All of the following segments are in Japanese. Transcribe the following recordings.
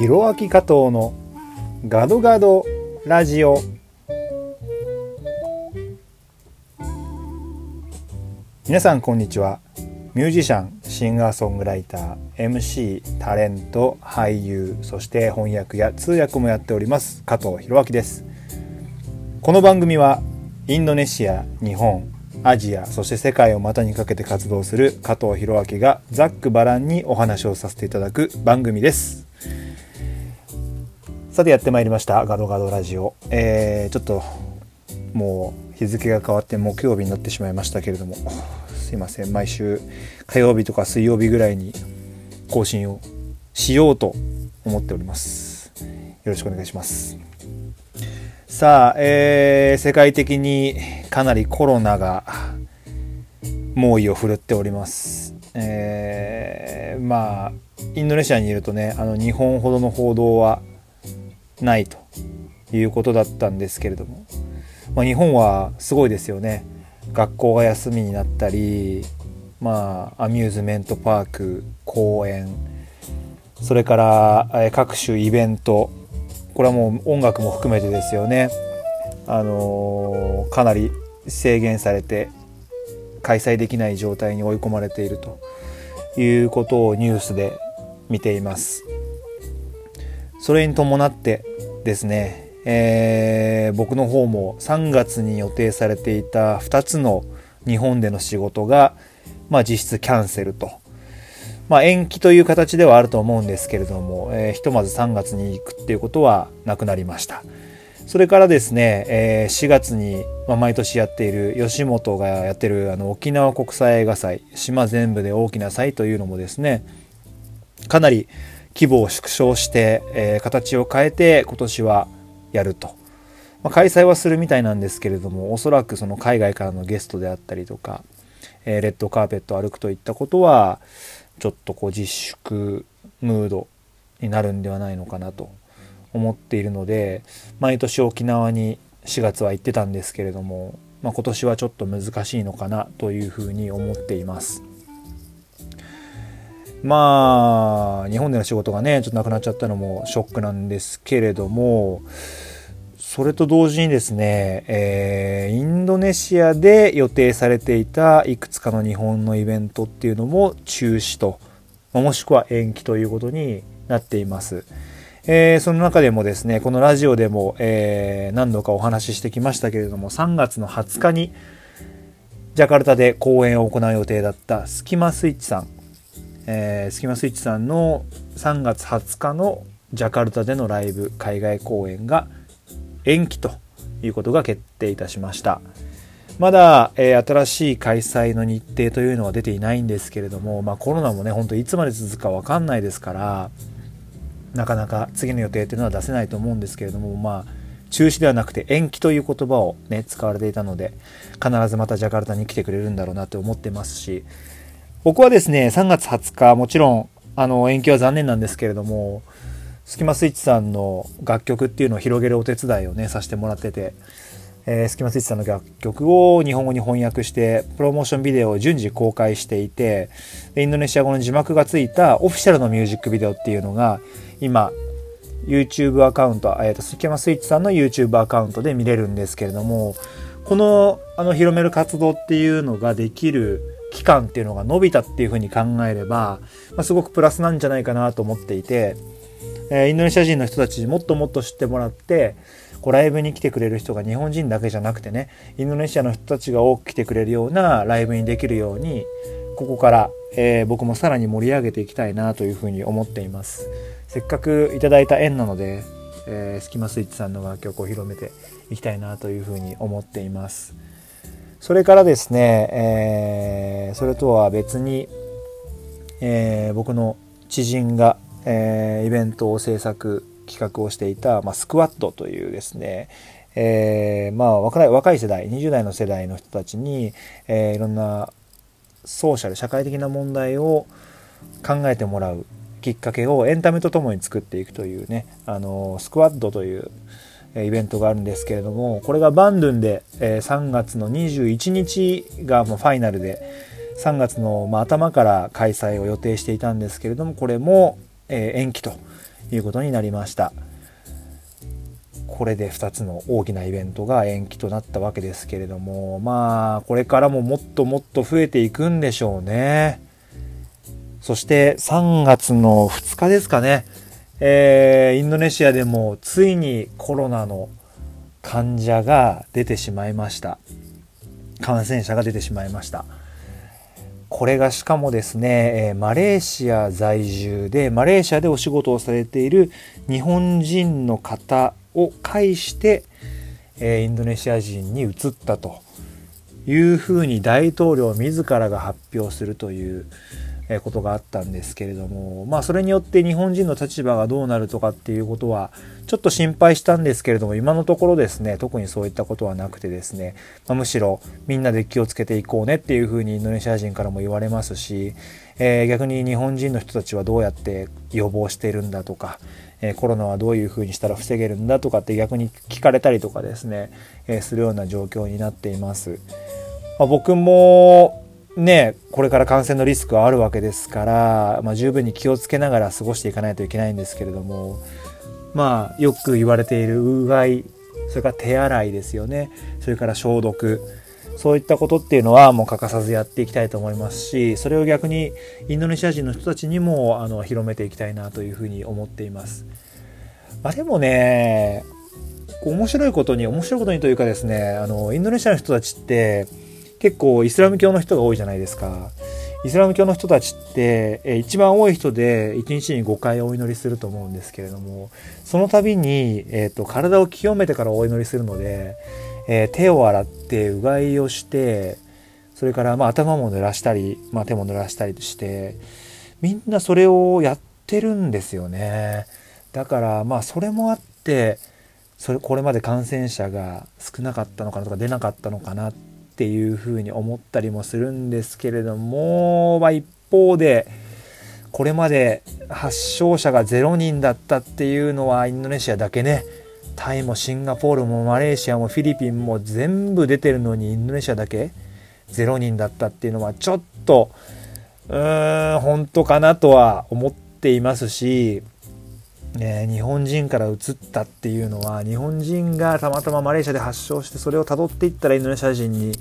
ひろあき加藤のガドガドラジオ。皆さんこんにちは。ミュージシャンシンガーソングライター MC タレント俳優そして翻訳や通訳もやっております加藤弘明です。この番組はインドネシア日本アジアそして世界を股にかけて活動する加藤弘明がざっくばらんにお話をさせていただく番組です。さてやってまいりましたガドガドラジオ、えー、ちょっともう日付が変わって木曜日になってしまいましたけれども。すいません毎週火曜日とか水曜日ぐらいに更新をしようと思っております。よろしくお願いします。さあ、えー、世界的にかなりコロナが猛威を振るっております。えー、まあインドネシアにいるとねあの日本ほどの報道はないということだったんですけれども、まあ、日本はすごいですよね。学校が休みになったりまあアミューズメントパーク公園それから、各種イベント。これはもう音楽も含めてですよね。あのー、かなり制限されて開催できない状態に追い込まれているということをニュースで見ています。それに伴ってですね、えー、僕の方も3月に予定されていた2つの日本での仕事が、まあ、実質キャンセルとまあ、延期という形ではあると思うんですけれども、えー、ひとまず3月に行くっていうことはなくなりました。それからですね、えー、4月に、まあ、毎年やっている吉本がやってるあの沖縄国際映画祭島全部で大きな祭というのもですねかなり規模を縮小して、えー、形を変えて今年はやると、まあ、開催はするみたいなんですけれどもおそらくその海外からのゲストであったりとか、えー、レッドカーペットを歩くといったことはちょっとこう自粛ムードになるんではないのかなと思っているので毎年沖縄に4月は行ってたんですけれども、まあ、今年はちょっと難しいのかなというふうに思っています。まあ日本での仕事がねちょっとなくなっちゃったのもショックなんですけれどもそれと同時にですね、えー、インドネシアで予定されていたいくつかの日本のイベントっていうのも中止と、もしくは延期ということになっています。えー、その中でもですね、このラジオでも、えー、何度かお話ししてきましたけれども、3月の20日にジャカルタで公演を行う予定だったスキマスイッチさん、えー、スキマスイッチさんの3月20日のジャカルタでのライブ海外公演が延期ということが決定いたしました。まだ、えー、新しい開催の日程というのは出ていないんですけれども、まあ、コロナもね本当いつまで続くか分かんないですからなかなか次の予定というのは出せないと思うんですけれどもまあ中止ではなくて延期という言葉をね使われていたので必ずまたジャカルタに来てくれるんだろうなと思ってますし僕はですね3月20日もちろんあの延期は残念なんですけれどもスキマスイッチさんの楽曲っていうのを広げるお手伝いをねさせてもらってて、えー、スキマスイッチさんの楽曲を日本語に翻訳してプロモーションビデオを順次公開していてインドネシア語の字幕がついたオフィシャルのミュージックビデオっていうのが今 YouTube アカウント、えーと、スキマスイッチさんの YouTube アカウントで見れるんですけれどもこのあの広める活動っていうのができる期間っていうのが伸びたっていうふうに考えれば、まあ、すごくプラスなんじゃないかなと思っていてえインドネシア人の人たちにもっともっと知ってもらってこうライブに来てくれる人が日本人だけじゃなくてねインドネシアの人たちが多く来てくれるようなライブにできるようにここから、えー、僕もさらに盛り上げていきたいなというふうに思っています。せっかくいただいた縁なので、えー、スキマスイッチさんの楽曲を広めていきたいなというふうに思っています。それからですね、えー、それとは別に、えー、僕の知人がえー、イベントを制作企画をしていた、まあ、スクワットというですね、えー、まあ若い若い世代20代の世代の人たちに、えー、いろんなソーシャル社会的な問題を考えてもらうきっかけをエンタメとともに作っていくというねあのスクワットというイベントがあるんですけれどもこれがバンドゥンで、3月の21日がもうファイナルで3月の、頭から開催を予定していたんですけれどもこれも延期ということになりました。これで2つの大きなイベントが延期となったわけですけれどもまあこれからももっともっと増えていくんでしょうね。そして3月の2日ですかね、えー、インドネシアでもついにコロナの患者が出てしまいました。感染者が出てしまいました。これがしかもですね、えマレーシア在住でマレーシアでお仕事をされている日本人の方を介して、えインドネシア人に移ったというふうに大統領自らが発表するということがあったんですけれどもまあそれによって日本人の立場がどうなるとかっていうことはちょっと心配したんですけれども今のところですね特にそういったことはなくてですね、まあ、むしろみんなで気をつけていこうねっていうふうにインドネシア人からも言われますし、えー、逆に日本人の人たちはどうやって予防しているんだとかえコロナはどういうふうにしたら防げるんだとかって逆に聞かれたりとかですね、えするような状況になっています。まあ、僕もね、これから感染のリスクはあるわけですから、まあ、十分に気をつけながら過ごしていかないといけないんですけれども、まあ、よく言われているうがい、それから手洗いですよね。それから消毒。そういったことっていうのはもう欠かさずやっていきたいと思いますし、それを逆にインドネシア人の人たちにもあの広めていきたいなというふうに思っています。まあ、でもね、面白いことに、面白いことにというかですね、あの、インドネシアの人たちって、結構イスラム教の人が多いじゃないですか。イスラム教の人たちって、え一番多い人で1日に5回お祈りすると思うんですけれども、その度に、えーと、体を清めてからお祈りするので、えー、手を洗ってうがいをして、それからまあ頭も濡らしたり、まあ、手も濡らしたりして、みんなそれをやってるんですよね。だからまあそれもあって、それこれまで感染者が少なかったのかなとか出なかったのかなってっていうふうに思ったりもするんですけれども、まあ、一方でこれまで発症者が0人だったっていうのはインドネシアだけね。タイもシンガポールもマレーシアもフィリピンも全部出てるのにインドネシアだけ0人だったっていうのはちょっとうーん本当かなとは思っていますしね、日本人から移ったっていうのは日本人がたまたまマレーシアで発症してそれをたどっていったらインドネシア人に、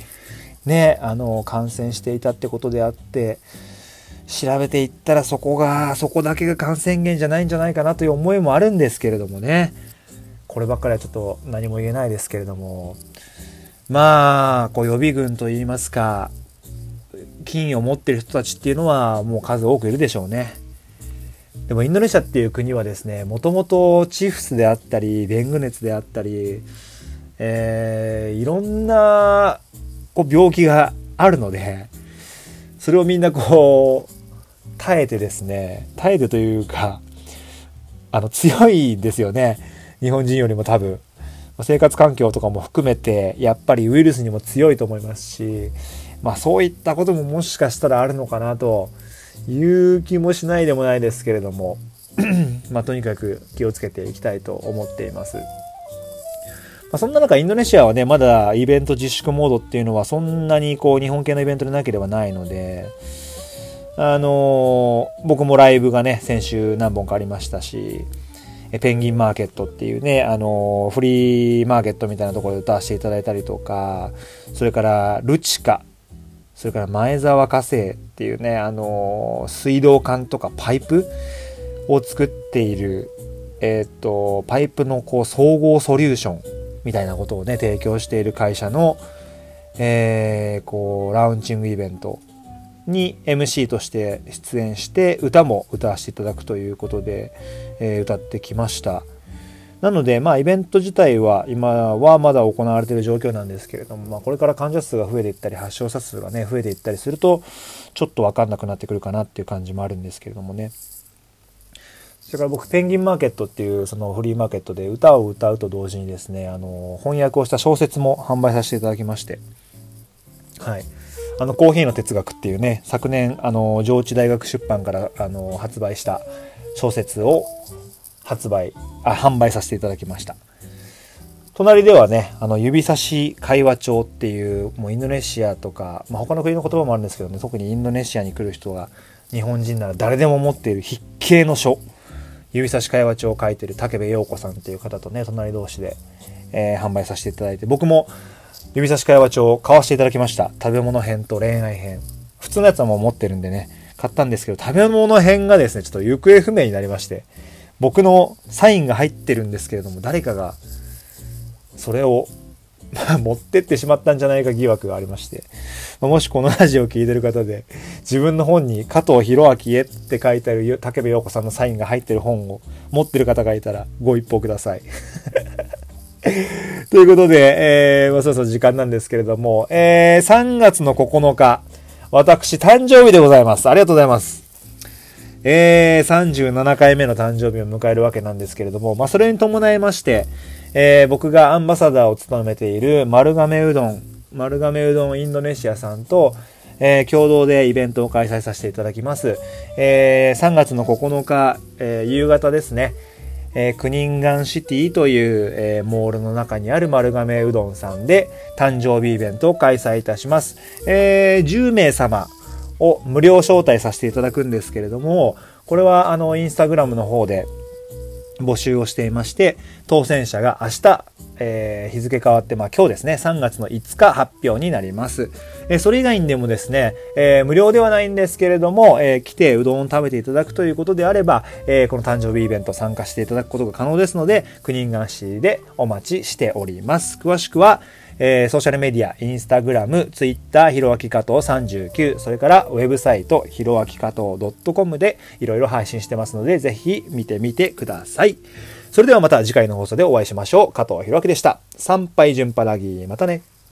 ね、あの感染していたってことであって調べていったらそこがそこだけが感染源じゃないんじゃないかなという思いもあるんですけれどもねこればっかりはちょっと何も言えないですけれどもまあこう予備軍といいますか金を持ってる人たちっていうのはもう数多くいるでしょうね。でもインドネシアっていう国はですね、もともとチフスであったり、デング熱であったり、えー、いろんなこう病気があるので、それをみんなこう、耐えてですね、耐えてというか、あの、強いですよね。日本人よりも多分。生活環境とかも含めて、やっぱりウイルスにも強いと思いますし、まあそういったことももしかしたらあるのかなという気もしないでもないですけれども まあ、とにかく気をつけていきたいと思っています。まあ、そんな中、インドネシアはね、まだイベント自粛モードっていうのはそんなにこう日本系のイベントでなければないので、あのー、僕もライブがね、先週何本かありましたし、ペンギンマーケットっていうね、あのー、フリーマーケットみたいなところで歌わせていただいたりとか、それからルチカそれから前沢火星っていうね、あの水道管とかパイプを作っている、えっ、と、パイプのこう総合ソリューションみたいなことをね、提供している会社の、えー、こう、ラウンチングイベントに MC として出演して歌も歌わせていただくということで、え、歌ってきました。なので、まあ、イベント自体は今はまだ行われている状況なんですけれども、まあ、これから患者数が増えていったり、発症者数がね、増えていったりすると、ちょっとわかんなくなってくるかなっていう感じもあるんですけれどもね。それから僕、ペンギンマーケットっていうそのフリーマーケットで歌を歌うと同時にですね、あの、翻訳をした小説も販売させていただきまして、はい。あの、コーヒーの哲学っていうね、昨年、あの、上智大学出版から、あの、発売した小説を発売、あ、販売させていただきました。隣ではね、あの、指差し会話帳っていう、もうインドネシアとか、まあ、他の国の言葉もあるんですけどね、特にインドネシアに来る人が、日本人なら誰でも持っている筆形の書。指差し会話帳を書いてる武部陽子さんっていう方とね、隣同士で、えー、販売させていただいて、僕も指差し会話帳を買わせていただきました。食べ物編と恋愛編。普通のやつはもう持ってるんでね、買ったんですけど、食べ物編がですね、ちょっと行方不明になりまして、僕のサインが入ってるんですけれども、誰かが、それを 持ってってしまったんじゃないか疑惑がありまして、もしこのラジオを聴いてる方で、自分の本に加藤博明へって書いてある竹部陽子さんのサインが入ってる本を持ってる方がいたらご一報ください。ということで、えー、まあ、そろそろ時間なんですけれども、えー、3月の9日、私誕生日でございます。ありがとうございます。えー、37回目の誕生日を迎えるわけなんですけれども、まあ、それに伴いまして、えー、僕がアンバサダーを務めている丸亀うどん、丸亀うどんインドネシアさんと、えー、共同でイベントを開催させていただきます。えー、3月の9日、えー、夕方ですね、えー、クニンガンシティという、えー、モールの中にある丸亀うどんさんで誕生日イベントを開催いたします。えー、10名様を無料招待させていただくんですけれども、これはあの、インスタグラムの方で、募集をしていまして、当選者が明日、えー、日付変わって、まあ今日ですね、3月の5日発表になります。えー、それ以外にでもですね、えー、無料ではないんですけれども、え来てうどんを食べていただくということであれば、えこの誕生日イベント参加していただくことが可能ですので、国人願市でお待ちしております。詳しくは、えー、ソーシャルメディア、インスタグラム、ツイッター、ひろあき加藤39、それからウェブサイト、ひろあき加藤 .com でいろいろ配信してますので、ぜひ見てみてください。それではまた次回の放送でお会いしましょう。加藤ひろあきでした。参拝順パラギー。またね。